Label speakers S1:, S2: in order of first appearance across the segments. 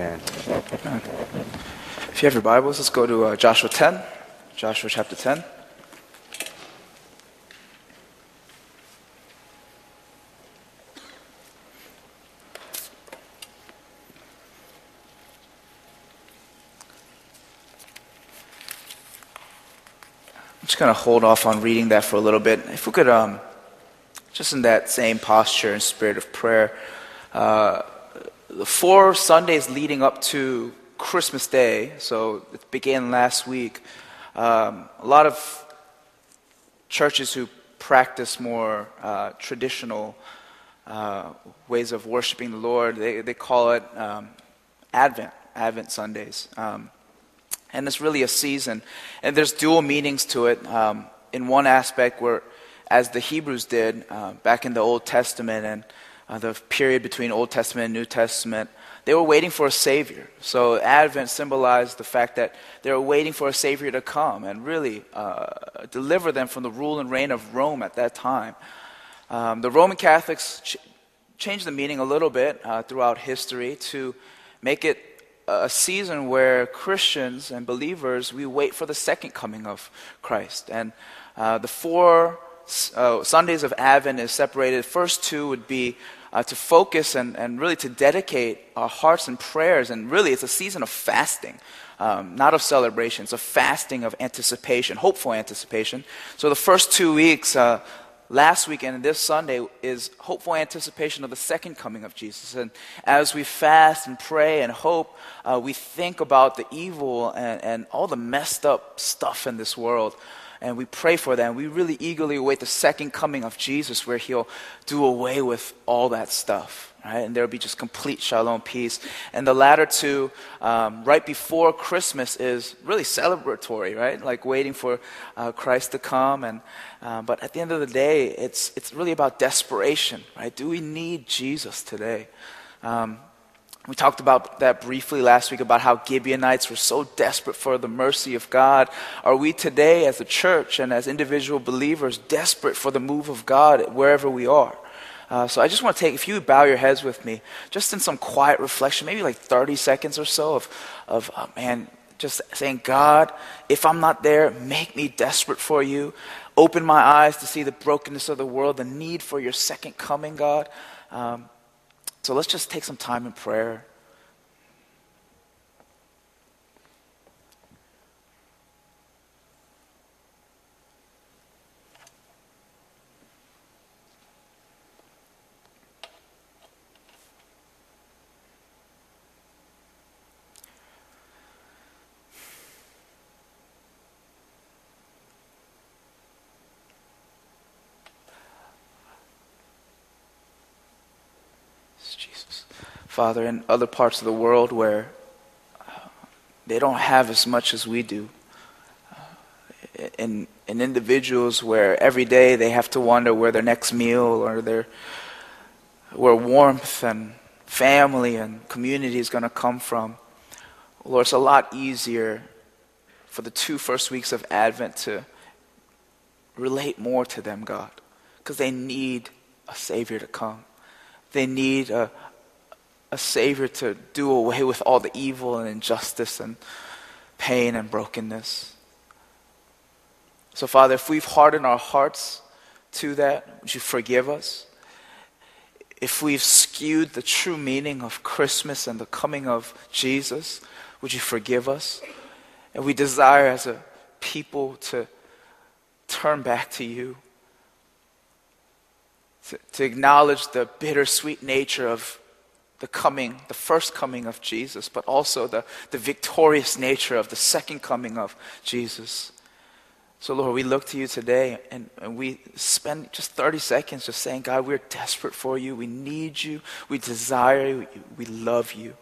S1: Amen.
S2: If you have your Bibles, let's go to uh, Joshua 10. Joshua chapter 10. I'm just going to hold off on reading that for a little bit. If we could, um, just in that same posture and spirit of prayer, uh, the four Sundays leading up to Christmas Day, so it began last week, um, a lot of churches who practice more uh, traditional uh, ways of worshiping the Lord, they, they call it um, Advent, Advent Sundays. Um, and it's really a season. And there's dual meanings to it. Um, in one aspect, where, as the Hebrews did uh, back in the Old Testament and uh, the period between Old Testament and New Testament, they were waiting for a Savior. So Advent symbolized the fact that they were waiting for a Savior to come and really uh, deliver them from the rule and reign of Rome at that time. Um, the Roman Catholics ch- changed the meaning a little bit uh, throughout history to make it a season where Christians and believers we wait for the second coming of Christ. And uh, the four uh, Sundays of Advent is separated. First two would be uh, to focus and, and really to dedicate our hearts and prayers. And really, it's a season of fasting, um, not of celebration. It's a fasting of anticipation, hopeful anticipation. So the first two weeks, uh, last weekend and this Sunday is hopeful anticipation of the second coming of Jesus. And as we fast and pray and hope, uh, we think about the evil and, and all the messed up stuff in this world. And we pray for that. And we really eagerly await the second coming of Jesus, where He'll do away with all that stuff. Right? And there will be just complete shalom peace. And the latter two, um, right before Christmas, is really celebratory, right? Like waiting for uh, Christ to come. And, uh, but at the end of the day, it's, it's really about desperation, right? Do we need Jesus today? Um, we talked about that briefly last week about how Gibeonites were so desperate for the mercy of God. Are we today, as a church and as individual believers, desperate for the move of God wherever we are? Uh, so I just want to take, if you bow your heads with me, just in some quiet reflection, maybe like 30 seconds or so of, of oh man, just saying, God, if I'm not there, make me desperate for you. Open my eyes to see the brokenness of the world, the need for your second coming, God. Um, so let's just take some time in prayer. Jesus. Father, in other parts of the world where uh, they don't have as much as we do, uh, in, in individuals where every day they have to wonder where their next meal or their where warmth and family and community is going to come from. Lord, it's a lot easier for the two first weeks of Advent to relate more to them, God, because they need a Savior to come. They need a, a Savior to do away with all the evil and injustice and pain and brokenness. So, Father, if we've hardened our hearts to that, would you forgive us? If we've skewed the true meaning of Christmas and the coming of Jesus, would you forgive us? And we desire as a people to turn back to you to, to acknowledge the bittersweet nature of the coming, the first coming of Jesus, but also the, the victorious nature of the second coming of Jesus. So, Lord, we look to you today and, and, we spend just 30 seconds just saying, God, we're desperate for you. We need you. We desire you. We love you.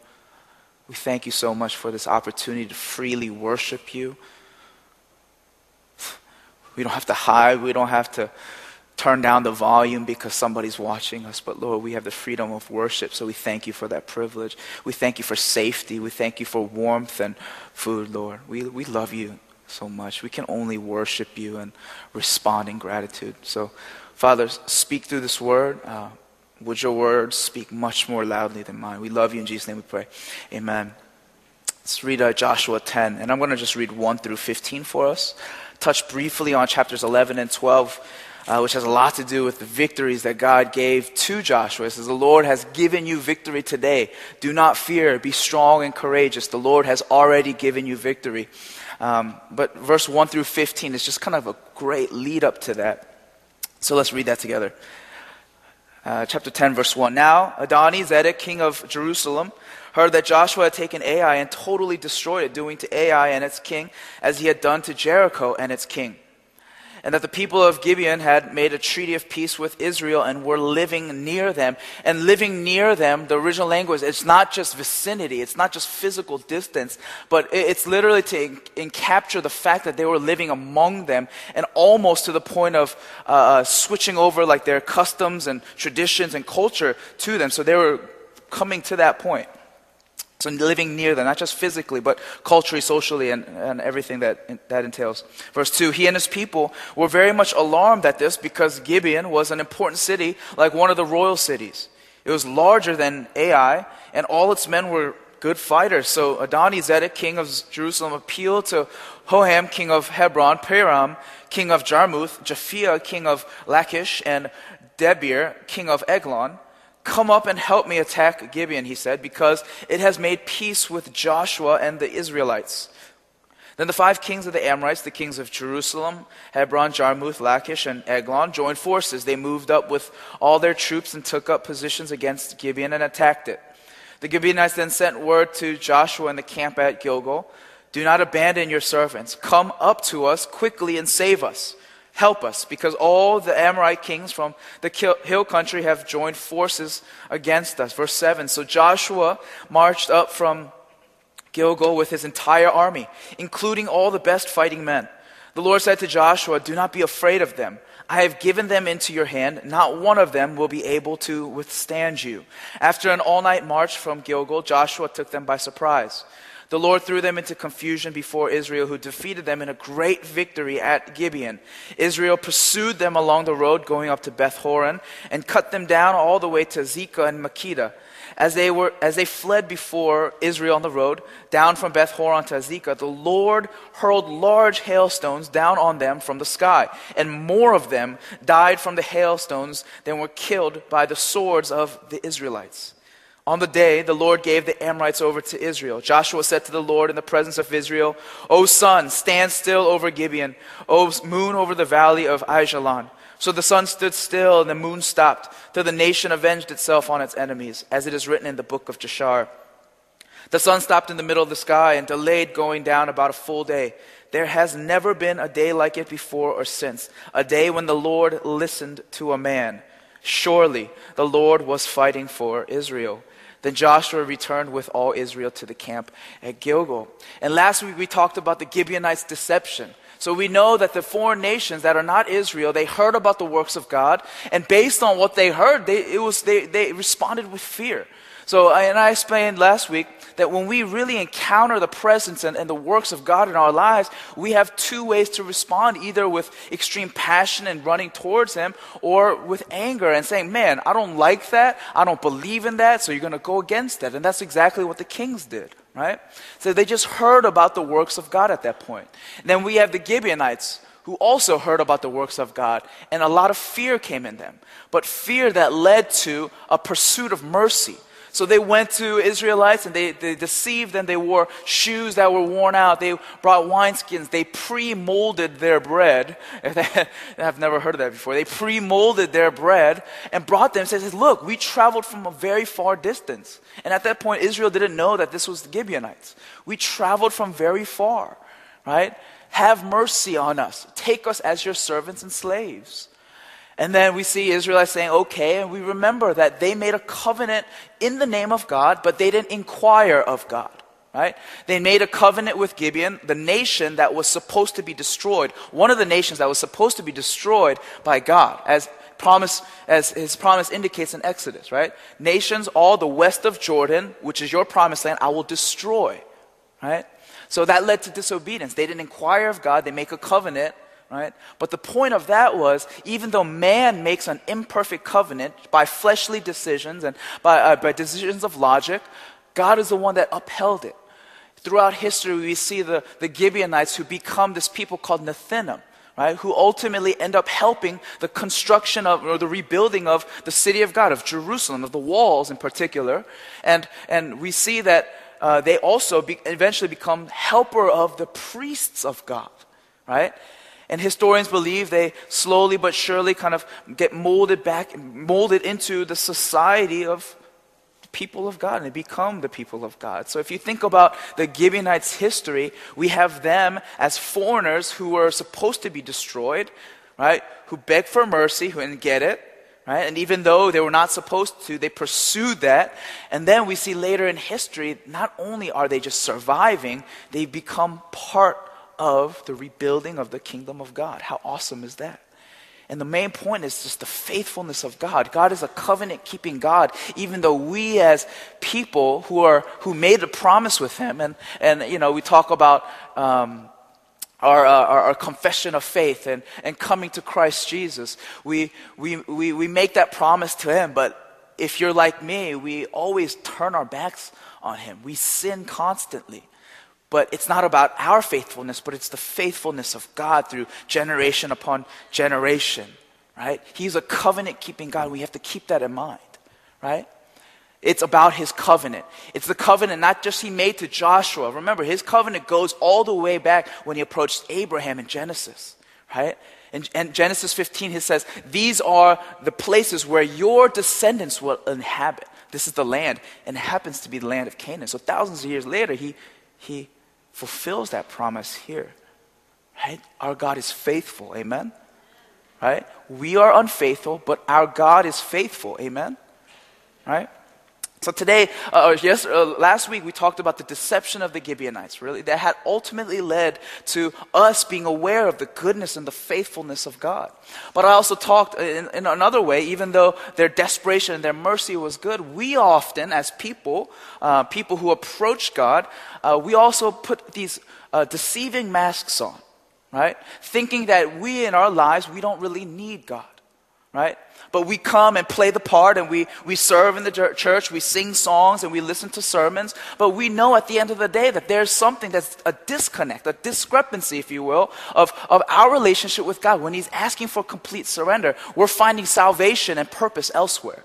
S2: We thank you so much for this opportunity to freely worship you. We don't have to hide. We don't have to turn down the volume because somebody's watching us. But Lord, we have the freedom of worship, so we thank you for that privilege. We thank you for safety. We thank you for warmth and food, Lord. We, we love you so much. We can only worship you and respond in gratitude. So, Father, speak through this word. Uh, Would your words speak much more loudly than mine? We love you in Jesus' name we pray. Amen. Let's read uh, Joshua 10, and I'm going to just read 1 through 15 for us. Touch briefly on chapters 11 and 12, uh, which has a lot to do with the victories that God gave to Joshua. It says, The Lord has given you victory today. Do not fear. Be strong and courageous. The Lord has already given you victory. Um, but verse 1 through 15 is just kind of a great lead up to that. So let's read that together. Uh, chapter 10, verse 1. Now, Adoni Zedek, king of Jerusalem, heard that Joshua had taken Ai and totally destroyed it, doing to Ai and its king as he had done to Jericho and its king and that the people of Gibeon had made a treaty of peace with Israel and were living near them. And living near them, the original language, it's not just vicinity, it's not just physical distance, but it's literally to capture the fact that they were living among them and almost to the point of uh, uh, switching over like their customs and traditions and culture to them. So they were coming to that point. So living near them, not just physically, but culturally, socially, and, and everything that, that entails. Verse 2 He and his people were very much alarmed at this because Gibeon was an important city, like one of the royal cities. It was larger than Ai, and all its men were good fighters. So Adoni Zedek, king of Jerusalem, appealed to Hoham, king of Hebron, Piram, king of Jarmuth, Japhia, king of Lachish, and Debir, king of Eglon Come up and help me attack Gibeon, he said, because it has made peace with Joshua and the Israelites. Then the five kings of the Amorites, the kings of Jerusalem, Hebron, Jarmuth, Lachish, and Eglon, joined forces. They moved up with all their troops and took up positions against Gibeon and attacked it. The Gibeonites then sent word to Joshua in the camp at Gilgal Do not abandon your servants. Come up to us quickly and save us. Help us, because all the Amorite kings from the hill country have joined forces against us. Verse 7 So Joshua marched up from Gilgal with his entire army, including all the best fighting men. The Lord said to Joshua, Do not be afraid of them. I have given them into your hand. Not one of them will be able to withstand you. After an all night march from Gilgal, Joshua took them by surprise. The Lord threw them into confusion before Israel, who defeated them in a great victory at Gibeon. Israel pursued them along the road going up to Beth Horon and cut them down all the way to Azekah and Makkedah. As they, were, as they fled before Israel on the road, down from Beth Horon to Azekah, the Lord hurled large hailstones down on them from the sky, and more of them died from the hailstones than were killed by the swords of the Israelites. On the day the Lord gave the Amorites over to Israel, Joshua said to the Lord in the presence of Israel, O sun, stand still over Gibeon. O moon, over the valley of Ajalon. So the sun stood still and the moon stopped, till the nation avenged itself on its enemies, as it is written in the book of Jashar. The sun stopped in the middle of the sky and delayed going down about a full day. There has never been a day like it before or since, a day when the Lord listened to a man. Surely the Lord was fighting for Israel. Then Joshua returned with all Israel to the camp at Gilgal. And last week we talked about the Gibeonites' deception. So we know that the foreign nations that are not Israel, they heard about the works of God, and based on what they heard, they, it was, they, they responded with fear. So, and I explained last week that when we really encounter the presence and, and, the works of God in our lives, we have two ways to respond either with extreme passion and running towards Him, or with anger and saying, Man, I don't like that. I don't believe in that. So you're going to go against that. And that's exactly what the kings did, right? So they just heard about the works of God at that point. And then we have the Gibeonites who also heard about the works of God, and a lot of fear came in them. But fear that led to a pursuit of mercy so they went to Israelites and they, they deceived them. They wore shoes that were worn out. They brought wineskins. They pre molded their bread. I've never heard of that before. They pre molded their bread and brought them says, Look, we traveled from a very far distance. And at that point, Israel didn't know that this was the Gibeonites. We traveled from very far, right? Have mercy on us. Take us as your servants and slaves. And then we see Israelites saying, okay, and we remember that they made a covenant in the name of God, but they didn't inquire of God. Right? They made a covenant with Gibeon, the nation that was supposed to be destroyed, one of the nations that was supposed to be destroyed by God, as promise, as his promise indicates in Exodus, right? Nations all the west of Jordan, which is your promised land, I will destroy. Right? So that led to disobedience. They didn't inquire of God, they make a covenant right? But the point of that was even though man makes an imperfect covenant by fleshly decisions and by, uh, by decisions of logic, God is the one that upheld it. Throughout history, we see the, the Gibeonites who become this people called Nethinim. Right, who ultimately end up helping the construction of or the rebuilding of the city of God, of Jerusalem, of the walls in particular. And, and we see that uh, they also be, eventually become helper of the priests of God, right? And historians believe they slowly but surely kind of get molded back, molded into the society of people of God and become the people of God. So if you think about the Gibeonites' history, we have them as foreigners who were supposed to be destroyed, right? Who begged for mercy, who didn't get it, right? And even though they were not supposed to, they pursued that. And then we see later in history, not only are they just surviving, they become part of the rebuilding of the kingdom of God. How awesome is that? And the main point is just the faithfulness of God. God is a covenant keeping God, even though we as people who are, who made a promise with Him, and, and, you know, we talk about, um, our, uh, our, our, confession of faith and, and coming to Christ Jesus. We, we, we, we make that promise to Him, but if you're like me, we always turn our backs on Him. We sin constantly. But it's not about our faithfulness, but it's the faithfulness of God through generation upon generation, right? He's a covenant keeping God. We have to keep that in mind, right? It's about his covenant. It's the covenant not just he made to Joshua. Remember, his covenant goes all the way back when he approached Abraham in Genesis, right? In, in Genesis 15, he says, These are the places where your descendants will inhabit. This is the land, and it happens to be the land of Canaan. So thousands of years later, he, he fulfills that promise here. Right? Our God is faithful. Amen? Right? We are unfaithful, but our God is faithful. Amen? Right? So today, uh, yes, uh, last week we talked about the deception of the Gibeonites, really, that had ultimately led to us being aware of the goodness and the faithfulness of God. But I also talked in, in another way, even though their desperation and their mercy was good, we often, as people, uh, people who approach God, uh, we also put these uh, deceiving masks on, right? Thinking that we in our lives, we don't really need God right? But we come and play the part and we, we serve in the church, we sing songs and we listen to sermons. But we know at the end of the day that there's something that's a disconnect, a discrepancy, if you will, of, of our relationship with God. When He's asking for complete surrender, we're finding salvation and purpose elsewhere.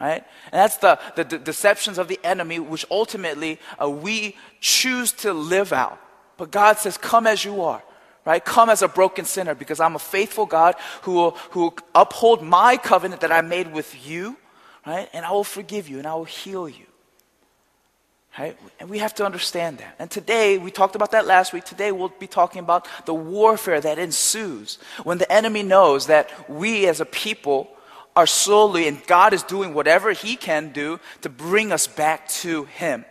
S2: Right? And that's the, the, deceptions of the enemy, which ultimately uh, we choose to live out. But God says, Come as you are right? Come as a broken sinner because I'm a faithful God who will, who will uphold my covenant that I made with you, right? And I will forgive you and I will heal you. Right? And we have to understand that. And today, we talked about that last week. Today, we'll be talking about the warfare that ensues when the enemy knows that we as a people are slowly, and God is doing whatever He can do to bring us back to Him.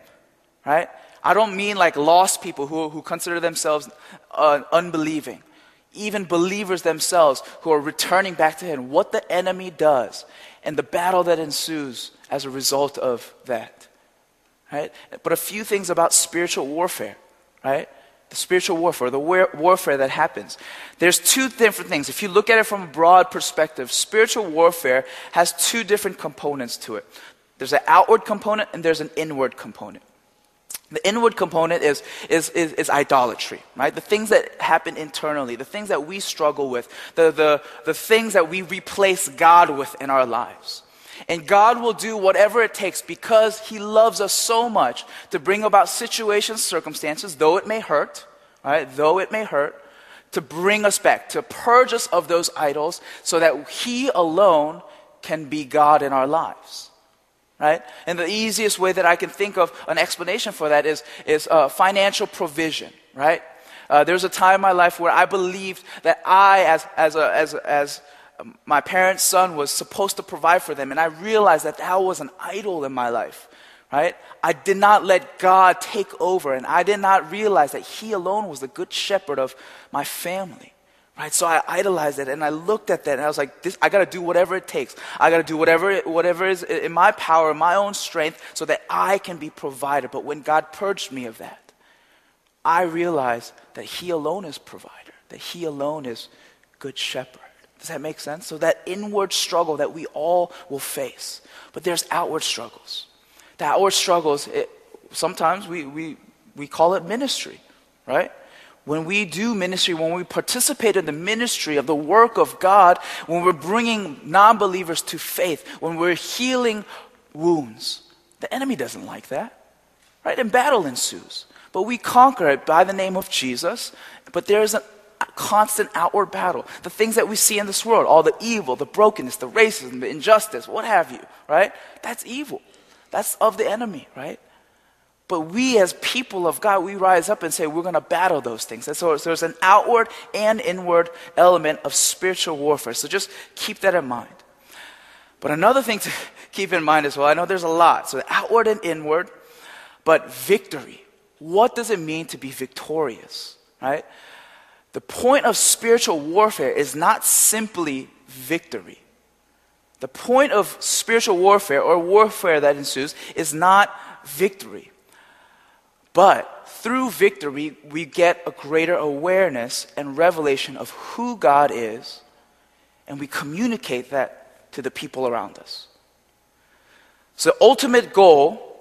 S2: Right? I don't mean like lost people who, who consider themselves uh, unbelieving. Even believers themselves who are returning back to Him. What the enemy does and the battle that ensues as a result of that. Right? But a few things about spiritual warfare, right? The spiritual warfare, the war- warfare that happens. There's two different things. If you look at it from a broad perspective, spiritual warfare has two different components to it. There's an outward component and there's an inward component. The inward component is, is, is, is, idolatry, right? The things that happen internally, the things that we struggle with, the, the, the things that we replace God with in our lives. And God will do whatever it takes because He loves us so much to bring about situations, circumstances, though it may hurt, right? Though it may hurt, to bring us back, to purge us of those idols so that He alone can be God in our lives right? And the easiest way that I can think of an explanation for that is, is uh, financial provision, right? Uh, there was a time in my life where I believed that I, as, as, a, as, as my parents' son, was supposed to provide for them. And I realized that that was an idol in my life, right? I did not let God take over, and I did not realize that He alone was the good shepherd of my family. Right? So I idolized it and I looked at that and I was like, this, I got to do whatever it takes. I got to do whatever, whatever is in my power, my own strength, so that I can be provider. But when God purged me of that, I realized that He alone is provider, that He alone is good shepherd. Does that make sense? So, that inward struggle that we all will face. But there's outward struggles. The outward struggles, it, sometimes we, we, we call it ministry, right? When we do ministry, when we participate in the ministry of the work of God, when we're bringing non believers to faith, when we're healing wounds, the enemy doesn't like that, right? And battle ensues. But we conquer it by the name of Jesus. But there's a constant outward battle. The things that we see in this world, all the evil, the brokenness, the racism, the injustice, what have you, right? That's evil. That's of the enemy, right? But we, as people of God, we rise up and say we're going to battle those things. And so there's an outward and inward element of spiritual warfare. So just keep that in mind. But another thing to keep in mind as well, I know there's a lot. So outward and inward, but victory. What does it mean to be victorious? Right? The point of spiritual warfare is not simply victory. The point of spiritual warfare or warfare that ensues is not victory. But through victory, we get a greater awareness and revelation of who God is, and we communicate that to the people around us. So, ultimate goal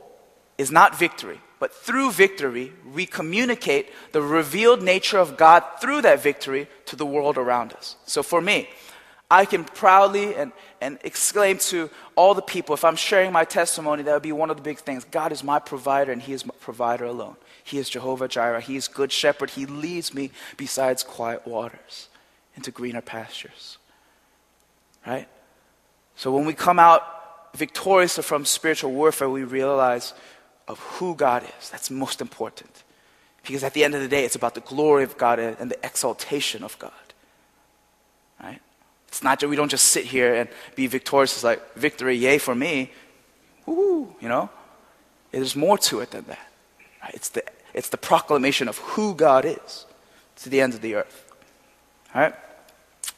S2: is not victory, but through victory, we communicate the revealed nature of God through that victory to the world around us. So, for me, I can proudly and, and exclaim to all the people, if I'm sharing my testimony, that would be one of the big things. God is my provider, and He is my provider alone. He is Jehovah Jireh. He is good shepherd. He leads me besides quiet waters into greener pastures. Right? So when we come out victorious from spiritual warfare, we realize of who God is. That's most important. Because at the end of the day, it's about the glory of God and the exaltation of God. It's not that we don't just sit here and be victorious. It's like, victory, yay for me. Woo, you know? There's more to it than that. Right? It's, the, it's the proclamation of who God is to the ends of the earth. All right?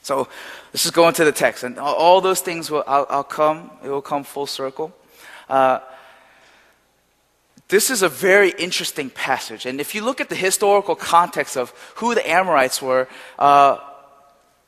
S2: So let's just go into the text. And all, all those things will I'll, I'll, come, it will come full circle. Uh, this is a very interesting passage. And if you look at the historical context of who the Amorites were, uh,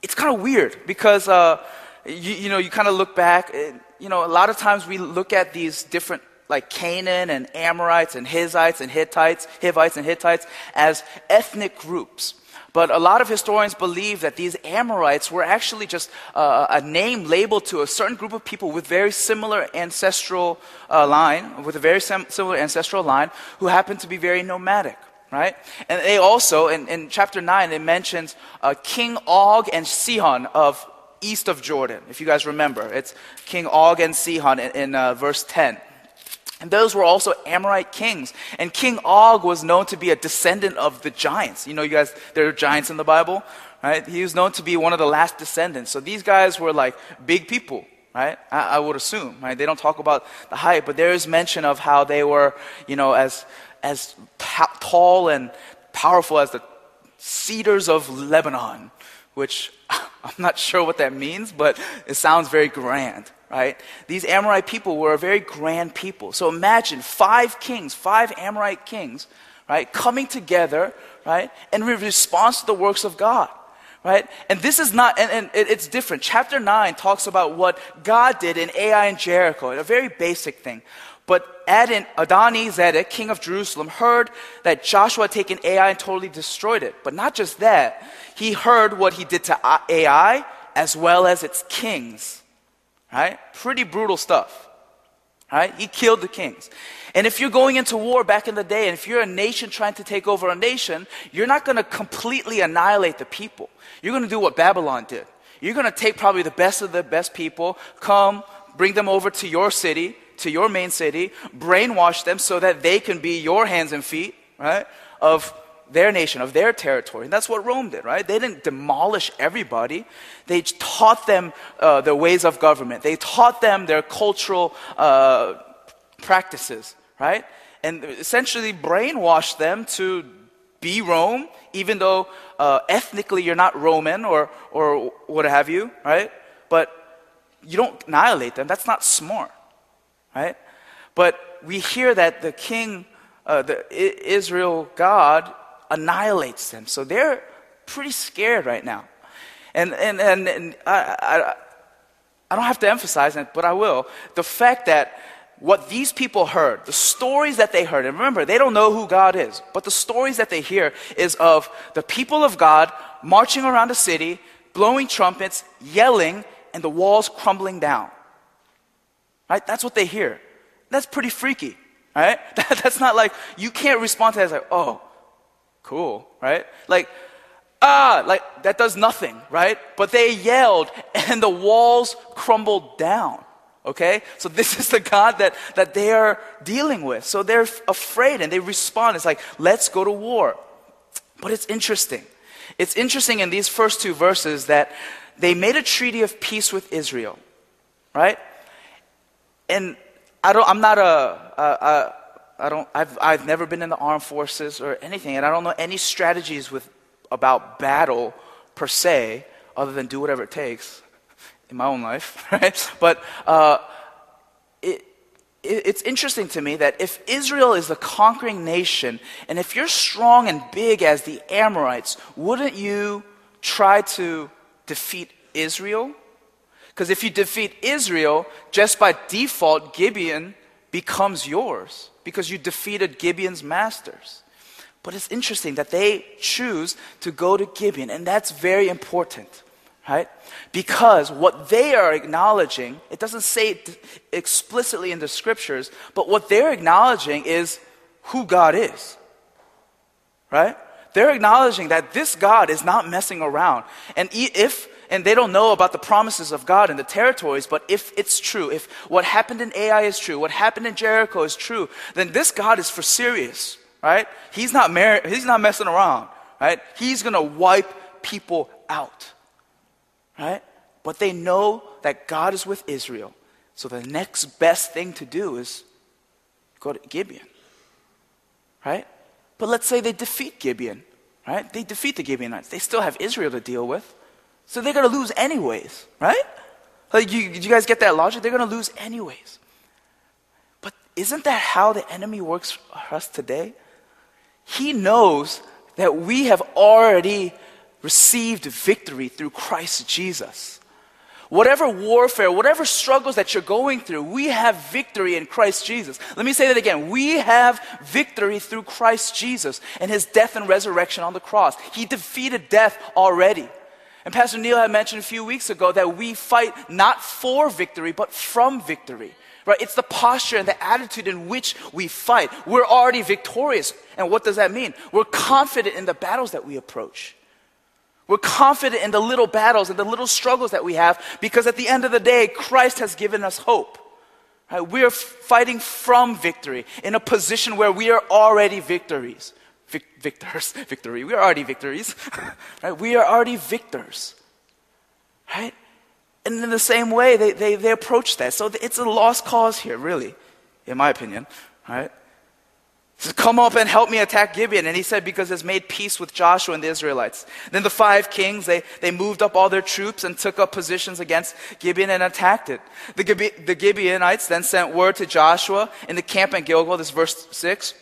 S2: it's kind of weird because, uh, you, you, know, you kind of look back, and, you know, a lot of times we look at these different, like Canaan and Amorites and Hittites and Hittites, Hivites and Hittites as ethnic groups. But a lot of historians believe that these Amorites were actually just uh, a name labeled to a certain group of people with very similar ancestral uh, line, with a very similar ancestral line, who happened to be very nomadic right? And they also, in, in chapter 9, it mentions uh, King Og and Sihon of east of Jordan, if you guys remember. It's King Og and Sihon in, in uh, verse 10. And those were also Amorite kings. And King Og was known to be a descendant of the giants. You know, you guys, there are giants in the Bible, right? He was known to be one of the last descendants. So these guys were like big people, right? I, I would assume, right? They don't talk about the height, but there is mention of how they were, you know, as as tall and powerful as the cedars of Lebanon, which I'm not sure what that means, but it sounds very grand, right? These Amorite people were a very grand people. So imagine five kings, five Amorite kings, right, coming together, right, in response to the works of God. Right? And this is not, and, and it's different. Chapter 9 talks about what God did in Ai and Jericho, a very basic thing. But Adon, Zedek, king of Jerusalem, heard that Joshua had taken Ai and totally destroyed it. But not just that, he heard what he did to Ai as well as its kings. Right? Pretty brutal stuff. Right? He killed the kings. And if you're going into war back in the day, and if you're a nation trying to take over a nation, you're not going to completely annihilate the people. You're going to do what Babylon did. You're going to take probably the best of the best people, come, bring them over to your city, to your main city, brainwash them so that they can be your hands and feet, right, of their nation, of their territory. And that's what Rome did, right? They didn't demolish everybody. They taught them uh, the ways of government. They taught them their cultural uh, practices, right? And essentially brainwashed them to be Rome, even though uh, ethnically you're not Roman or, or what have you, right? But you don't annihilate them. That's not smart right? But we hear that the king, uh, the Israel God, annihilates them. So they're pretty scared right now. And, and, and, and I, I, I don't have to emphasize it, but I will. The fact that what these people heard, the stories that they heard, and remember, they don't know who God is, but the stories that they hear is of the people of God marching around the city, blowing trumpets, yelling, and the walls crumbling down. Right? That's what they hear. That's pretty freaky. Right? That, that's not like, you can't respond to that as like, oh, cool. Right? Like, ah, like that does nothing. Right? But they yelled, and the walls crumbled down. Okay? So this is the God that, that they are dealing with. So they're afraid and they respond. It's like, let's go to war. But it's interesting. It's interesting in these first two verses that they made a treaty of peace with Israel, right? And I don't, I'm not a, a, a I don't, I've, I've never been in the armed forces or anything, and I don't know any strategies with, about battle per se, other than do whatever it takes in my own life, right? But uh, it, it, it's interesting to me that if Israel is the conquering nation, and if you're strong and big as the Amorites, wouldn't you try to defeat Israel? Because if you defeat Israel, just by default, Gibeon becomes yours because you defeated Gibeon's masters. But it's interesting that they choose to go to Gibeon, and that's very important right? Because what they are acknowledging, it doesn't say it explicitly in the scriptures, but what they're acknowledging is who God is, right? They're acknowledging that this God is not messing around. And if, and they don't know about the promises of God in the territories, but if it's true, if what happened in Ai is true, what happened in Jericho is true, then this God is for serious, right? He's not, mar- he's not messing around, right? He's gonna wipe people out right? But they know that God is with Israel. So the next best thing to do is go to Gibeon, right? But let's say they defeat Gibeon, right? They defeat the Gibeonites. They still have Israel to deal with. So they're going to lose anyways, right? Like you, you guys get that logic? They're going to lose anyways. But isn't that how the enemy works for us today? He knows that we have already received victory through Christ Jesus. Whatever warfare, whatever struggles that you're going through, we have victory in Christ Jesus. Let me say that again. We have victory through Christ Jesus and his death and resurrection on the cross. He defeated death already. And Pastor Neil had mentioned a few weeks ago that we fight not for victory, but from victory. Right? It's the posture and the attitude in which we fight. We're already victorious. And what does that mean? We're confident in the battles that we approach. We're confident in the little battles and the little struggles that we have because at the end of the day, Christ has given us hope. Right? We are fighting from victory in a position where we are already victories. Vic- victors, victory. We are already victories. right? We are already victors. Right? And in the same way, they, they, they approach that. So it's a lost cause here, really, in my opinion. Right? says, Come up and help me attack Gibeon. And he said, Because it's made peace with Joshua and the Israelites. Then the five kings, they, they moved up all their troops and took up positions against Gibeon and attacked it. The, Gibe- the Gibeonites then sent word to Joshua in the camp in Gilgal, this verse 6.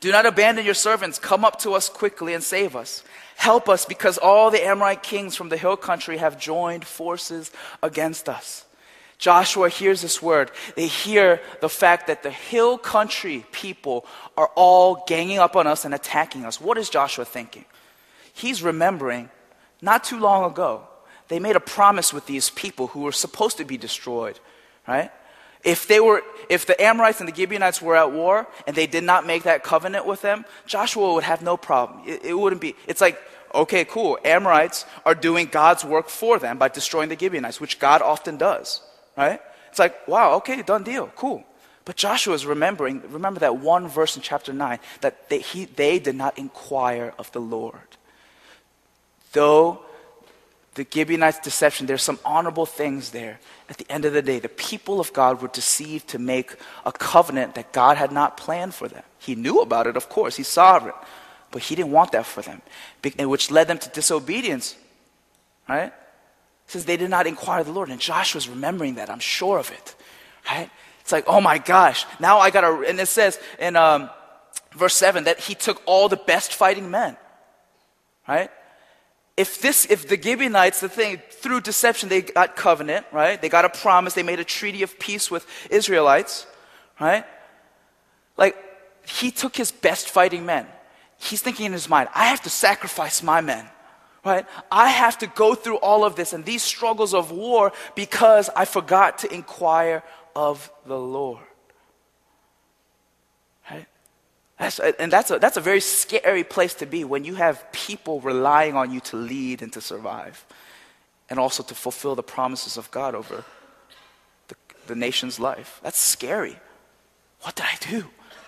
S2: Do not abandon your servants. Come up to us quickly and save us. Help us because all the Amorite kings from the hill country have joined forces against us. Joshua hears this word. They hear the fact that the hill country people are all ganging up on us and attacking us. What is Joshua thinking? He's remembering not too long ago, they made a promise with these people who were supposed to be destroyed, right? If they were, if the Amorites and the Gibeonites were at war and they did not make that covenant with them, Joshua would have no problem. It, it wouldn't be, it's like, okay, cool. Amorites are doing God's work for them by destroying the Gibeonites, which God often does right? It's like, wow, okay, done deal, cool. But Joshua is remembering, remember that one verse in chapter 9, that they, he, they did not inquire of the Lord. Though the Gibeonites' deception, there's some honorable things there. At the end of the day, the people of God were deceived to make a covenant that God had not planned for them. He knew about it, of course, He's sovereign, but He didn't want that for them, which led them to disobedience, right? says they did not inquire the Lord. And Joshua's remembering that. I'm sure of it. Right? It's like, oh my gosh. Now I got to, and it says in um, verse 7 that he took all the best fighting men. Right? If this, if the Gibeonites, the thing, through deception, they got covenant, right? They got a promise. They made a treaty of peace with Israelites, right? Like, he took his best fighting men. He's thinking in his mind, I have to sacrifice my men, right? I have to go through all of this and these struggles of war because I forgot to inquire of the Lord. That's, and that's a, that's a very scary place to be when you have people relying on you to lead and to survive, and also to fulfill the promises of God over the, the nation's life. That's scary. What did I do?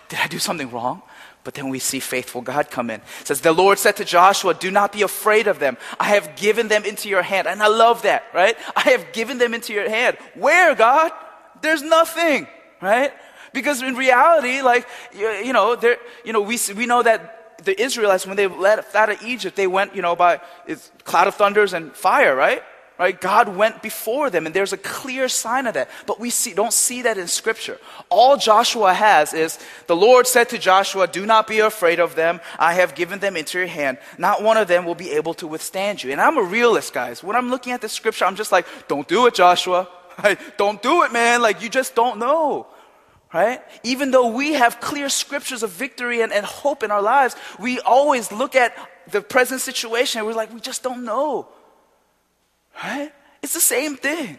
S2: Did I do something wrong? But then we see faithful God come in. It says, The Lord said to Joshua, Do not be afraid of them. I have given them into your hand. And I love that, right? I have given them into your hand. Where, God? There's nothing, right? Because in reality, like, you, you know, there, you know, we, we know that the Israelites, when they left out of Egypt, they went, you know, by cloud of thunders and fire, right? Right? God went before them, and there's a clear sign of that. But we see, don't see that in Scripture. All Joshua has is the Lord said to Joshua, Do not be afraid of them. I have given them into your hand. Not one of them will be able to withstand you. And I'm a realist, guys. When I'm looking at the Scripture, I'm just like, Don't do it, Joshua. don't do it, man. Like, you just don't know right? Even though we have clear scriptures of victory and, and hope in our lives, we always look at the present situation we're like, we just don't know, right? It's the same thing.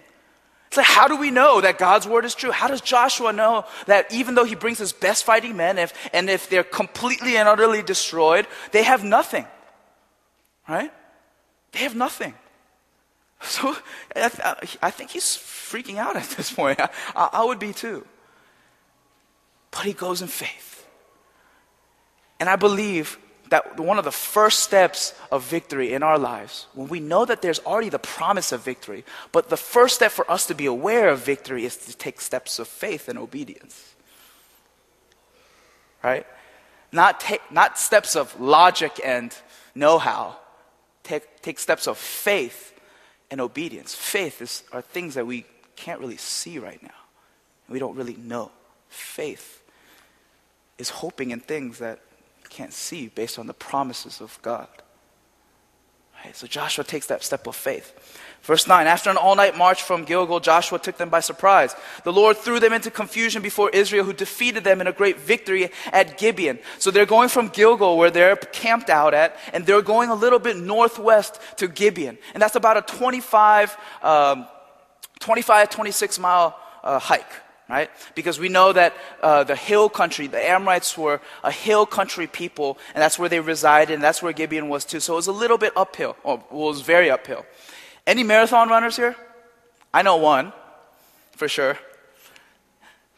S2: It's like, how do we know that God's word is true? How does Joshua know that even though he brings his best fighting men, if, and if they're completely and utterly destroyed, they have nothing, right? They have nothing. So I, I think he's freaking out at this point. I, I would be too but he goes in faith. And I believe that one of the first steps of victory in our lives, when we know that there's already the promise of victory, but the first step for us to be aware of victory is to take steps of faith and obedience. Right? Not, take, not steps of logic and know how. Take, take steps of faith and obedience. Faith is, are things that we can't really see right now. We don't really know. Faith is hoping in things that you can't see based on the promises of God. Right, so Joshua takes that step of faith. Verse 9 After an all night march from Gilgal, Joshua took them by surprise. The Lord threw them into confusion before Israel, who defeated them in a great victory at Gibeon. So they're going from Gilgal, where they're camped out at, and they're going a little bit northwest to Gibeon. And that's about a 25, um, 25 26 mile uh, hike right? Because we know that uh, the hill country, the Amorites were a hill country people, and that's where they resided, and that's where Gibeon was too. So it was a little bit uphill. Oh, well, it was very uphill. Any marathon runners here? I know one, for sure.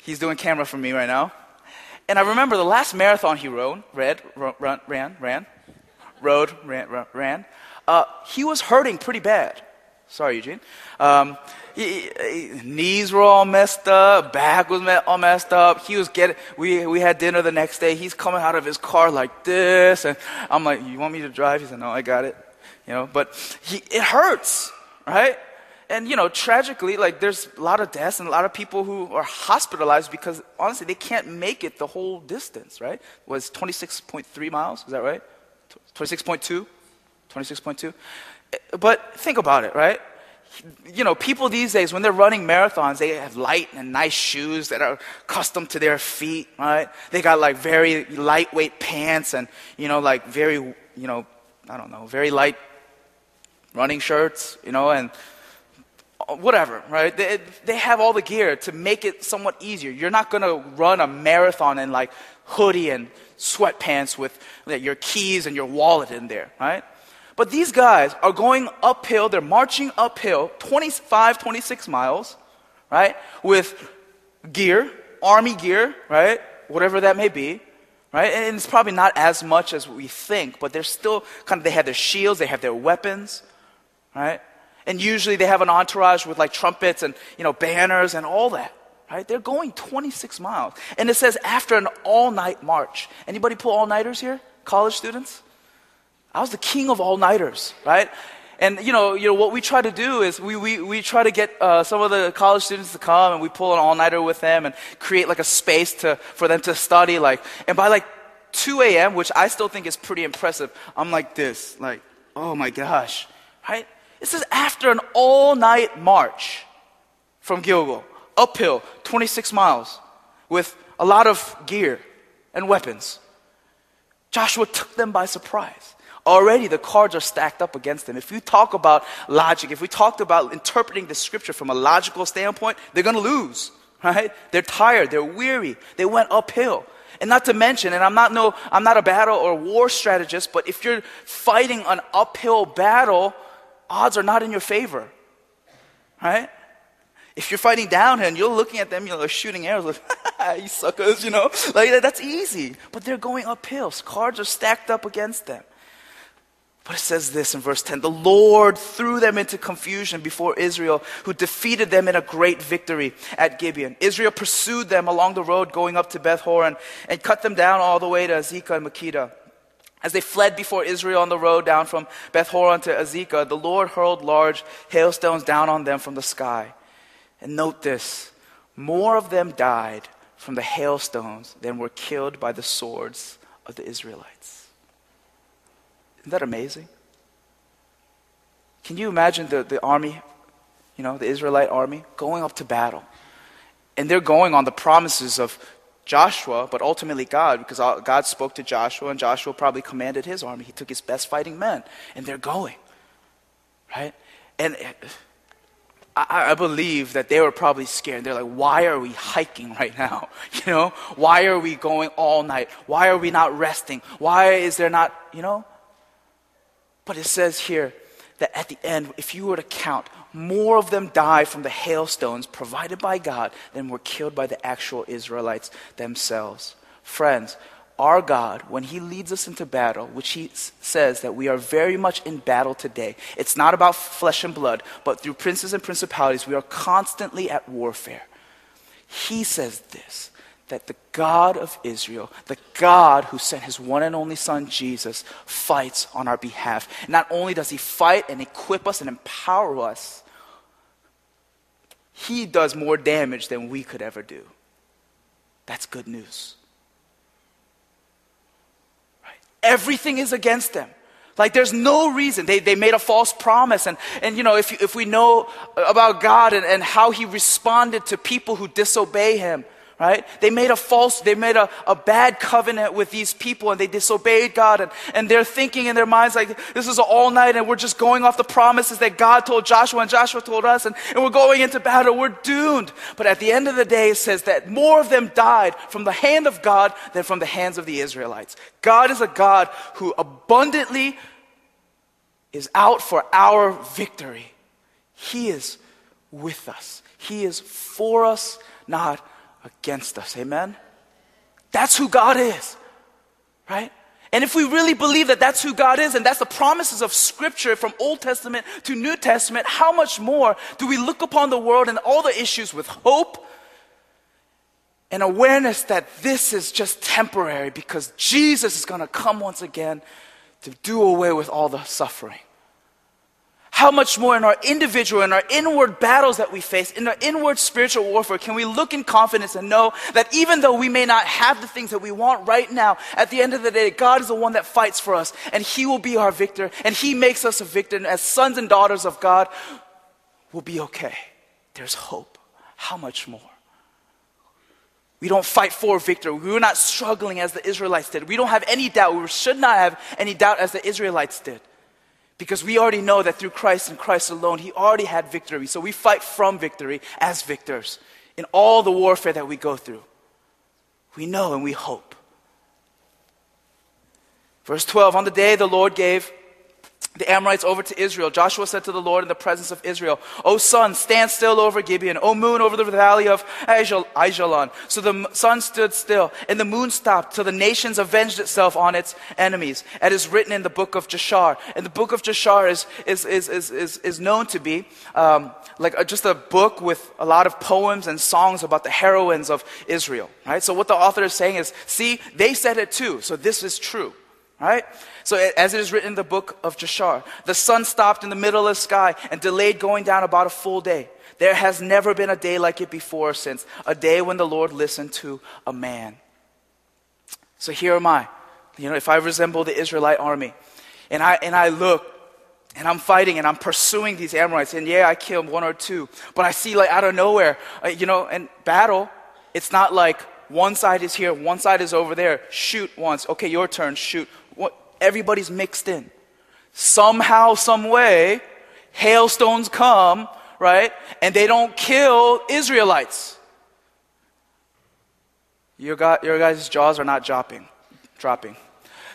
S2: He's doing camera for me right now. And I remember the last marathon he rode, read, run, ran, ran, rode, ran, ran. Uh, he was hurting pretty bad. Sorry, Eugene. Um, knees were all messed up, back was all messed up. He was getting, we, we had dinner the next day. He's coming out of his car like this. And I'm like, you want me to drive? He said, no, I got it. You know, but he, it hurts, right? And, you know, tragically, like, there's a lot of deaths and a lot of people who are hospitalized because, honestly, they can't make it the whole distance, right? It was 26.3 miles, is that right? 26.2? 26.2? Eh, but think about it, right? You know, people these days, when they're running marathons, they have light and nice shoes that are custom to their feet, right? They got like very lightweight pants and, you know, like very, you know, I don't know, very light running shirts, you know, and uh, whatever, right? They, they have all the gear to make it somewhat easier. You're not going to run a marathon in like hoodie and sweatpants with like, your keys and your wallet in there, right? But these guys are going uphill, they're marching uphill 25, 26 miles, right? With gear, army gear, right? Whatever that may be, right? And it's probably not as much as we think, but they're still kind of, they have their shields, they have their weapons, right? And usually they have an entourage with like trumpets and, you know, banners and all that. Right? They're going 26 miles. And it says after an all night march. Anybody pull all nighters here? College students? I was the king of all nighters, right? And you know, you know what we try to do is we, we, we try to get uh, some of the college students to come and we pull an all nighter with them and create like a space to for them to study. Like, and by like 2 a.m., which I still think is pretty impressive, I'm like this, like oh my gosh, right? This is after an all night march from Gilgal, uphill, 26 miles, with a lot of gear and weapons. Joshua took them by surprise. Already the cards are stacked up against them. If we talk about logic, if we talked about interpreting the scripture from a logical standpoint, they're going to lose, right? They're tired, they're weary, they went uphill. And not to mention, and I'm not no, I'm not a battle or war strategist, but if you're fighting an uphill battle, odds are not in your favor. Right? If you're fighting downhill and you're looking at them, you know, shooting arrows, like, you suckers, you know, like that's easy. But they're going uphill. Cards are stacked up against them. But it says this in verse 10 The Lord threw them into confusion before Israel, who defeated them in a great victory at Gibeon. Israel pursued them along the road going up to Beth Horon and cut them down all the way to Azekah and Makkedah. As they fled before Israel on the road down from Beth Horon to Azekah, the Lord hurled large hailstones down on them from the sky. And note this more of them died from the hailstones than were killed by the swords of the Israelites. Isn't that amazing? Can you imagine the, the army, you know, the Israelite army, going up to battle? And they're going on the promises of Joshua, but ultimately God, because God spoke to Joshua, and Joshua probably commanded his army. He took his best fighting men, and they're going. Right? And uh, I, I, believe that they were probably scared. They're like, why are we hiking right now? You know, why are we going all night? Why are we not resting? Why is there not, you know? But it says here that at the end, if you were to count, more of them died from the hailstones provided by God than were killed by the actual Israelites themselves. Friends, our God, when He leads us into battle, which He s- says that we are very much in battle today, it's not about flesh and blood, but through princes and principalities, we are constantly at warfare. He says this that the God of Israel, the God who sent his one and only Son, Jesus, fights on our behalf. Not only does he fight and equip us and empower us, he does more damage than we could ever do. That's good news. Right? Everything is against them. Like there's no reason. They, they made a false promise. And, and you know, if, if we know about God and, and how he responded to people who disobey him, right? They made a false, they made a, a bad covenant with these people and they disobeyed God and, and they're thinking in their minds like, this is all night and we're just going off the promises that God told Joshua and Joshua told us and, and we're going into battle. We're doomed. But at the end of the day, it says that more of them died from the hand of God than from the hands of the Israelites. God is a God who abundantly is out for our victory. He is with us. He is for us, not against us. Amen? That's who God is, right? And if we really believe that that's who God is and that's the promises of Scripture from Old Testament to New Testament, how much more do we look upon the world and all the issues with hope and awareness that this is just temporary because Jesus is going to come once again to do away with all the suffering? How much more in our individual, in our inward battles that we face, in our inward spiritual warfare, can we look in confidence and know that even though we may not have the things that we want right now, at the end of the day, God is the one that fights for us, and He will be our victor, and He makes us a victor, and as sons and daughters of God, we'll be okay. There's hope. How much more? We don't fight for victory. We're not struggling as the Israelites did. We don't have any doubt. We should not have any doubt as the Israelites did. Because we already know that through Christ and Christ alone, He already had victory. So we fight from victory as victors in all the warfare that we go through. We know and we hope. Verse 12 On the day the Lord gave the Amorites over to Israel. Joshua said to the Lord in the presence of Israel, O sun, stand still over Gibeon. O moon, over the valley of Ajalon. So the sun stood still, and the moon stopped, till the nations avenged itself on its enemies. It is written in the book of Jashar. And the book of Jashar is, is, is, is, is, is known to be um, like a, just a book with a lot of poems and songs about the heroines of Israel. Right? So what the author is saying is, see, they said it too, so this is true. Right? So, as it is written in the book of Jashar, the sun stopped in the middle of the sky and delayed going down about a full day. There has never been a day like it before since, a day when the Lord listened to a man. So here am I. You know, if I resemble the Israelite army, and I, and I look and I'm fighting and I'm pursuing these Amorites, and yeah, I kill one or two, but I see like out of nowhere, uh, you know, and battle, it's not like one side is here, one side is over there. Shoot once, okay, your turn, shoot. Everybody's mixed in. Somehow, some way, hailstones come, right, and they don't kill Israelites. Your, your guys' jaws are not dropping, dropping.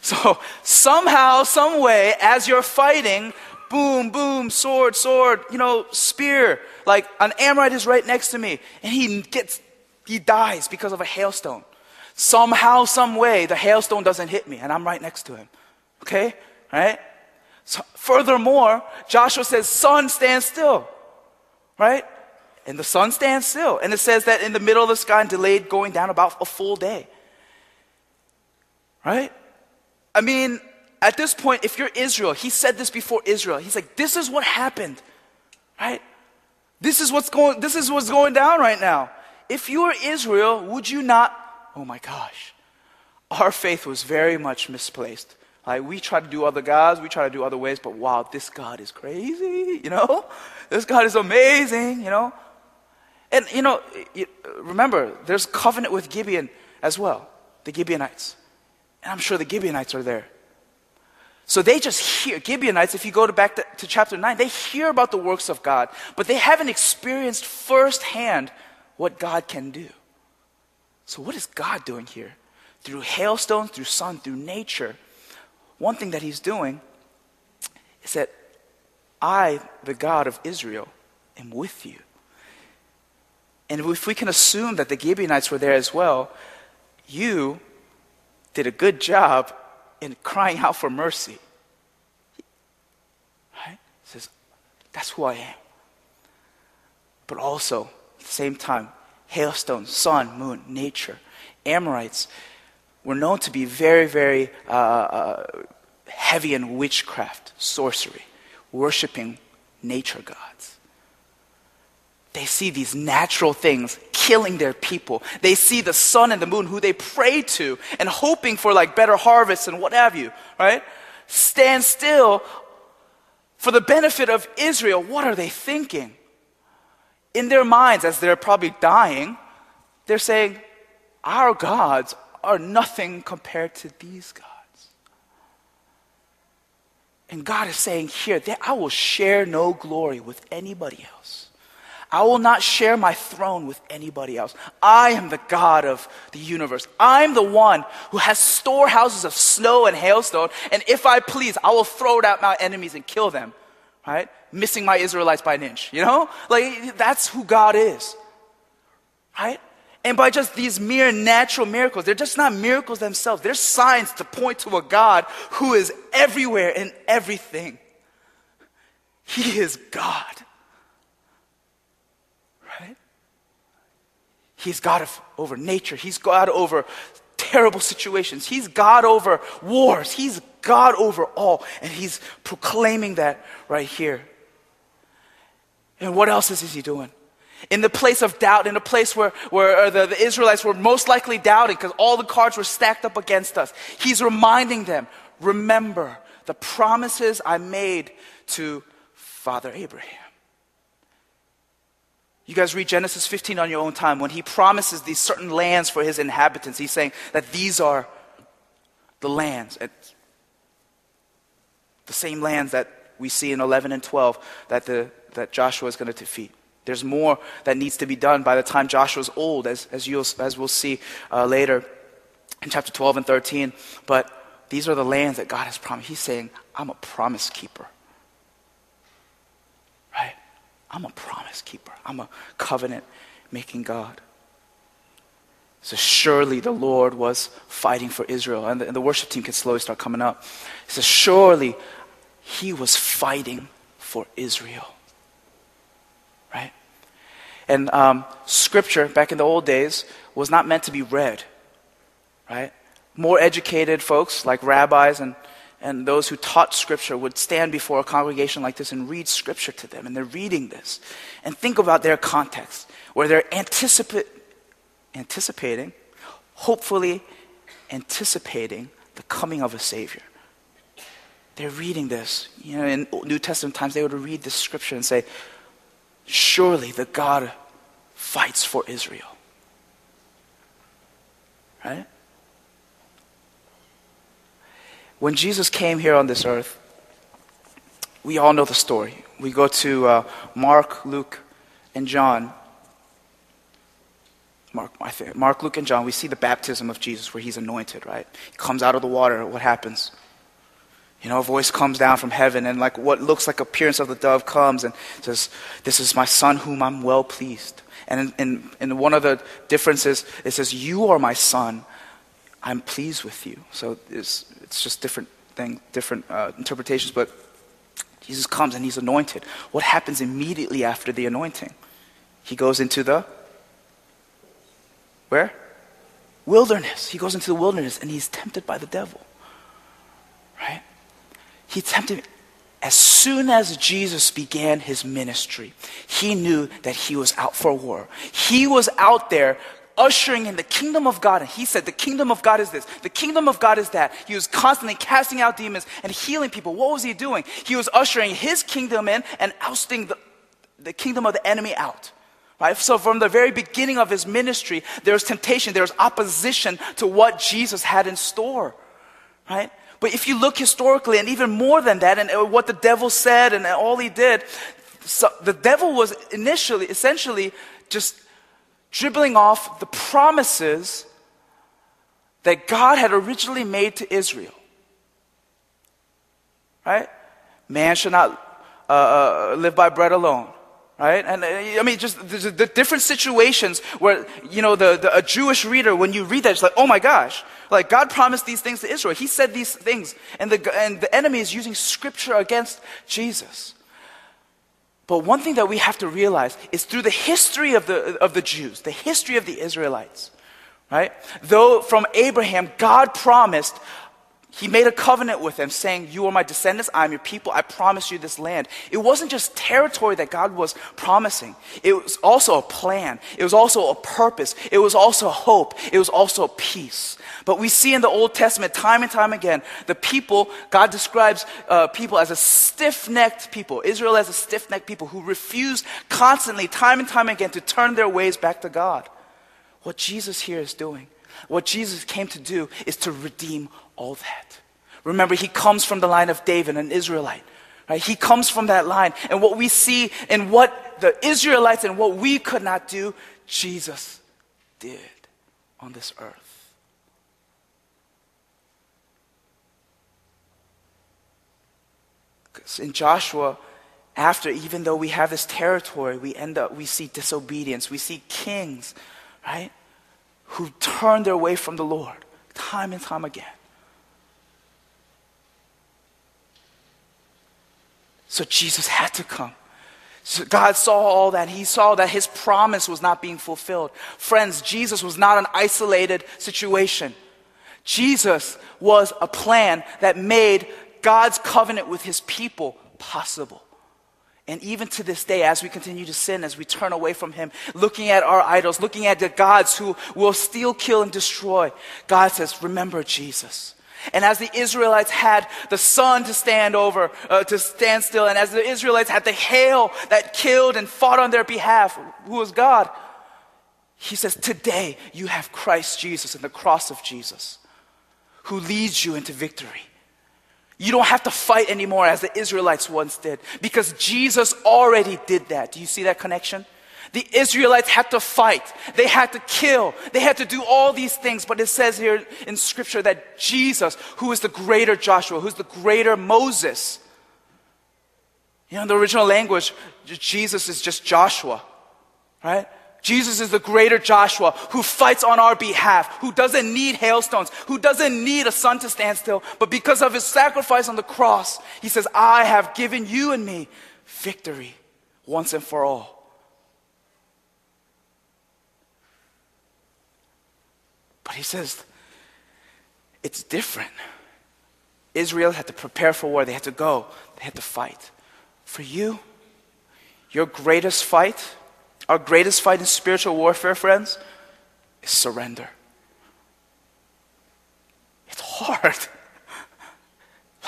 S2: So somehow, some way, as you're fighting, boom, boom, sword, sword, you know, spear. Like an Amorite is right next to me, and he gets, he dies because of a hailstone. Somehow, some way, the hailstone doesn't hit me, and I'm right next to him. Okay, right? So, furthermore, Joshua says, "Sun, stand still." Right? And the sun stands still. And it says that in the middle of the sky and delayed going down about a full day. Right? I mean, at this point, if you're Israel, he said this before Israel. He's like, this is what happened, right? This is what's going, this is what's going down right now. If you were Israel, would you not, oh my gosh, our faith was very much misplaced. Like we try to do other gods, we try to do other ways, but wow, this God is crazy, you know? This God is amazing, you know? And you know, remember, there's covenant with Gibeon as well, the Gibeonites. And I'm sure the Gibeonites are there. So they just hear, Gibeonites, if you go to back to, to, chapter 9, they hear about the works of God, but they haven't experienced firsthand what God can do. So, what is God doing here? Through hailstones, through sun, through nature, one thing that He's doing is that I, the God of Israel, am with you. And if we can assume that the Gibeonites were there as well, you did a good job in crying out for mercy. Right? He says, That's who I am. But also, at the same time, hailstones, sun, moon, nature, Amorites were known to be very, very uh, uh, heavy in witchcraft, sorcery, worshiping nature gods. They see these natural things killing their people. They see the sun and the moon who they pray to and hoping for like better harvests and what have you, right? Stand still for the benefit of Israel. What are they thinking? In their minds, as they're probably dying, they're saying, Our gods are nothing compared to these gods. And God is saying here that I will share no glory with anybody else. I will not share my throne with anybody else. I am the God of the universe. I'm the one who has storehouses of snow and hailstone, and if I please, I will throw it at my enemies and kill them. Right? Missing my Israelites by an inch. You know? Like, that's who God is. Right? And by just these mere natural miracles, they're just not miracles themselves. They're signs to point to a God who is everywhere in everything. He is God. Right? He's God of, over nature. He's God over terrible situations. He's God over wars. He's God over all. And he's proclaiming that right here. And what else is he doing? In the place of doubt, in a place where, where uh, the, the Israelites were most likely doubting because all the cards were stacked up against us, he's reminding them remember the promises I made to Father Abraham. You guys read Genesis 15 on your own time. When he promises these certain lands for his inhabitants, he's saying that these are the lands, the same lands that we see in 11 and 12 that, the, that Joshua is going to defeat. There's more that needs to be done by the time Joshua's old, as, as, you'll, as we'll see uh, later in chapter 12 and 13. But these are the lands that God has promised. He's saying, I'm a promise keeper. Right? I'm a promise keeper. I'm a covenant making God. So surely the Lord was fighting for Israel. And the, and the, worship team can slowly start coming up. He says, surely he was fighting for Israel. Right? And um, scripture, back in the old days, was not meant to be read. Right? More educated folks, like rabbis and and those who taught Scripture would stand before a congregation like this and read Scripture to them. And they're reading this. And think about their context, where they're anticipa- anticipating, hopefully anticipating the coming of a Savior. they're reading this. You know, in New Testament times, they would read this scripture and say, Surely the God fights for Israel. Right? When Jesus came here on this earth, we all know the story. We go to uh, Mark, Luke, and John. Mark, Mark, Luke, and John, we see the baptism of Jesus where he's anointed, right? He comes out of the water. What happens? You know, a voice comes down from heaven, and like what looks like appearance of the dove comes and says, This is my son whom I'm well pleased. And in, in, in one of the differences, it says, You are my son. I'm pleased with you. So it's, it's just different thing, different uh, interpretations. But Jesus comes and he's anointed. What happens immediately after the anointing? He goes into the where? Wilderness. He goes into the wilderness and he's tempted by the devil. Right? He tempted as soon as Jesus began his ministry, he knew that he was out for war. He was out there ushering in the kingdom of God. And he said, The kingdom of God is this, the kingdom of God is that. He was constantly casting out demons and healing people. What was he doing? He was ushering his kingdom in and ousting the, the kingdom of the enemy out. Right? So from the very beginning of his ministry, there was temptation, there was opposition to what Jesus had in store. Right? But if you look historically, and even more than that, and uh, what the devil said and all he did, so the devil was initially, essentially, just dribbling off the promises that God had originally made to Israel. Right? Man should not uh, uh, live by bread alone. Right? And uh, I mean, just the, the, different situations where, you know, the, the, a Jewish reader, when you read that, it's like, oh my gosh, like God promised these things to Israel. He said these things. And the, and the enemy is using scripture against Jesus. But one thing that we have to realize is through the history of the, of the Jews, the history of the Israelites, right? Though from Abraham, God promised, he made a covenant with them saying, You are my descendants, I am your people, I promise you this land. It wasn't just territory that God was promising, it was also a plan, it was also a purpose, it was also hope, it was also peace. But we see in the Old Testament time and time again, the people, God describes uh, people as a stiff necked people, Israel as a stiff necked people who refuse constantly, time and time again, to turn their ways back to God. What Jesus here is doing, what Jesus came to do, is to redeem all that. Remember, he comes from the line of David, an Israelite. Right? He comes from that line. And what we see in what the Israelites and what we could not do, Jesus did on this earth. Because in Joshua, after, even though we have this territory, we end up, we see disobedience. We see kings, right, who turn their way from the Lord time and time again. So Jesus had to come. So God saw all that. He saw that his promise was not being fulfilled. Friends, Jesus was not an isolated situation. Jesus was a plan that made God's covenant with his people possible. And even to this day, as we continue to sin, as we turn away from Him, looking at our idols, looking at the gods who will steal, kill, and destroy, God says, Remember Jesus. And as the Israelites had the sun to stand over, uh, to stand still, and as the Israelites had the hail that killed and fought on their behalf, who was God, He says, Today you have Christ Jesus and the cross of Jesus, who leads you into victory. You don't have to fight anymore as the Israelites once did because Jesus already did that. Do you see that connection? The Israelites had to fight. They had to kill. They had to do all these things. But it says here in scripture that Jesus, who is the greater Joshua, who's the greater Moses, you know, in the original language, Jesus is just Joshua, right? Jesus is the greater Joshua who fights on our behalf, who doesn't need hailstones, who doesn't need a sun to stand still, but because of his sacrifice on the cross, he says, I have given you and me victory once and for all. But he says, it's different. Israel had to prepare for war, they had to go, they had to fight. For you, your greatest fight our greatest fight in spiritual warfare, friends, is surrender. It's hard.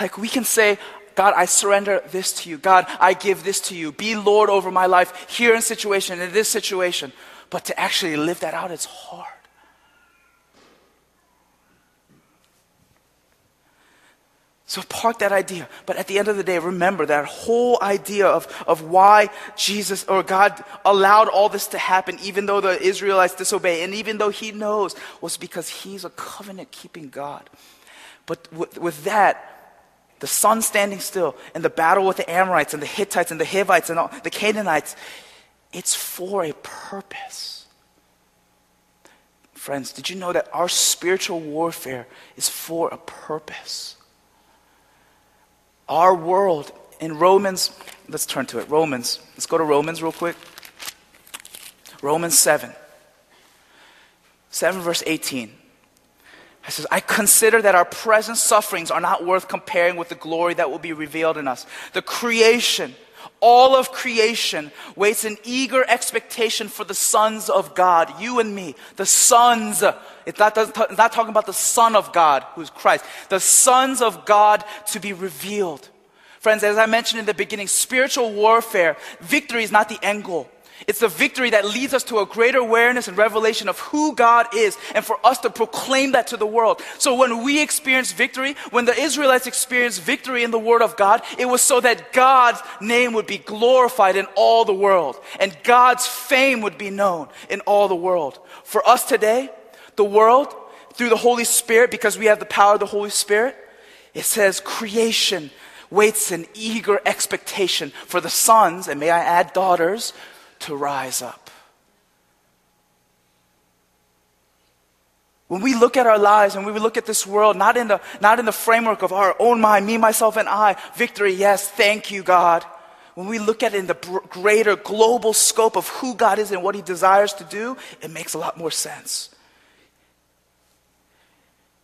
S2: Like we can say, God, I surrender this to you. God, I give this to you. Be Lord over my life here in situation, in this situation. But to actually live that out, it's hard. So park that idea. But at the end of the day, remember that whole idea of, of why Jesus or God allowed all this to happen, even though the Israelites disobey, and even though he knows, was because he's a covenant keeping God. But with, with that, the sun standing still, and the battle with the Amorites and the Hittites and the Hivites and all, the Canaanites, it's for a purpose. Friends, did you know that our spiritual warfare is for a purpose? Our world in Romans, let's turn to it. Romans. Let's go to Romans real quick. Romans 7. 7 verse 18. It says, I consider that our present sufferings are not worth comparing with the glory that will be revealed in us. The creation, all of creation waits in eager expectation for the sons of God, you and me, the sons. It's not, it's not talking about the Son of God, who's Christ, the sons of God to be revealed. Friends, as I mentioned in the beginning, spiritual warfare, victory is not the end goal. It's the victory that leads us to a greater awareness and revelation of who God is and for us to proclaim that to the world. So when we experience victory, when the Israelites experienced victory in the Word of God, it was so that God's name would be glorified in all the world and God's fame would be known in all the world. For us today, the world, through the Holy Spirit, because we have the power of the Holy Spirit, it says creation waits in eager expectation for the sons, and may I add daughters, to rise up. When we look at our lives and we look at this world, not in, the, not in the framework of our own mind, me, myself, and I, victory, yes, thank you, God. When we look at it in the greater global scope of who God is and what He desires to do, it makes a lot more sense.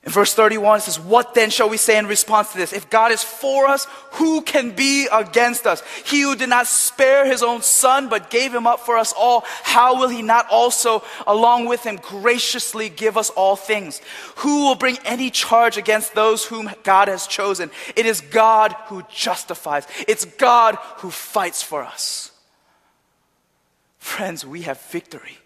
S2: In verse 31, it says, What then shall we say in response to this? If God is for us, who can be against us? He who did not spare his own son, but gave him up for us all, how will he not also, along with him, graciously give us all things? Who will bring any charge against those whom God has chosen? It is God who justifies, it's God who fights for us. Friends, we have victory.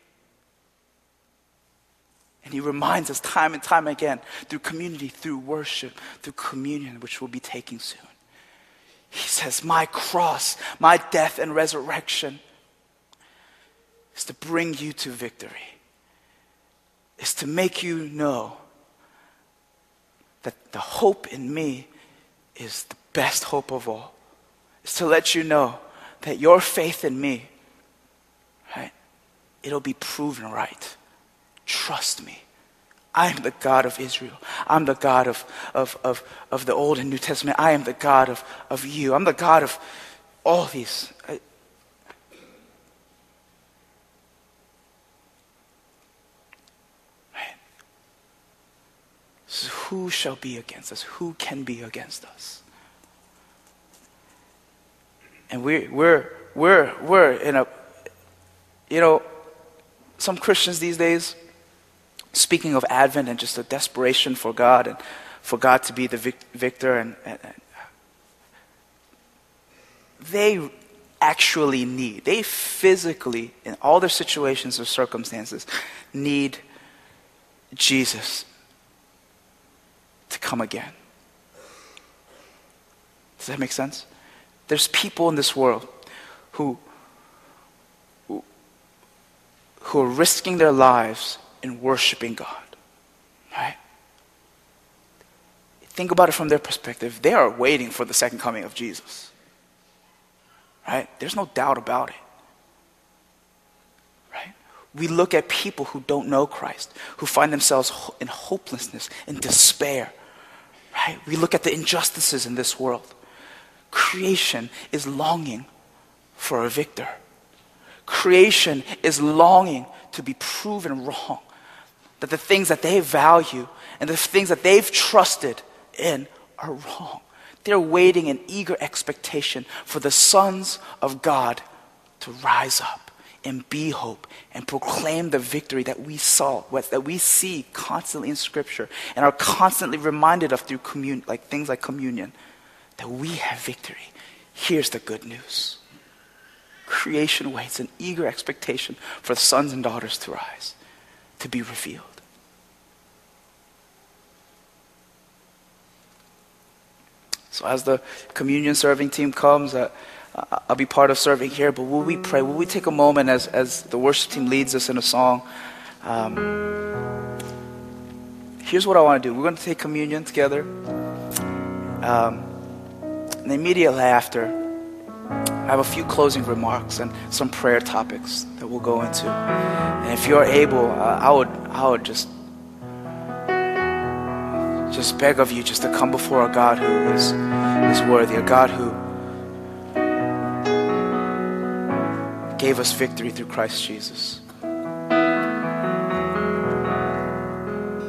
S2: And he reminds us time and time again through community, through worship, through communion, which we'll be taking soon. He says, My cross, my death and resurrection is to bring you to victory, is to make you know that the hope in me is the best hope of all, is to let you know that your faith in me, right, it'll be proven right. Trust me. I am the God of Israel. I'm the God of, of, of, of the Old and New Testament. I am the God of, of you. I'm the God of all these. I, So who shall be against us? Who can be against us? And we're, we're, we're, we're in a, you know, some Christians these days, speaking of Advent and just a desperation for God and for God to be the vic- victor, and, and, and they actually need, they physically, in all their situations or circumstances, need Jesus to come again. Does that make sense? There's people in this world who, who, who are risking their lives in worshiping God. Right? Think about it from their perspective. They are waiting for the second coming of Jesus. Right? There's no doubt about it. Right? We look at people who don't know Christ, who find themselves in hopelessness, in despair. Right? We look at the injustices in this world. Creation is longing for a victor. Creation is longing to be proven wrong that the things that they value and the things that they've trusted in are wrong. They're waiting in eager expectation for the sons of God to rise up and be hope and proclaim the victory that we saw, that we see constantly in Scripture and are constantly reminded of through commun- like things like communion. that we have victory. Here's the good news. Creation waits in eager expectation for the sons and daughters to rise, to be revealed. So as the communion serving team comes, uh, I'll be part of serving here, but will we pray? Will we take a moment as, as the worship team leads us in a song? Um, here's what I want to do. We're going to take communion together. Um, and immediately after, I have a few closing remarks and some prayer topics that we'll go into. And if you're able, uh, I would, I would just, just beg of you just to come before a God who is, is worthy, a God who gave us victory through Christ Jesus.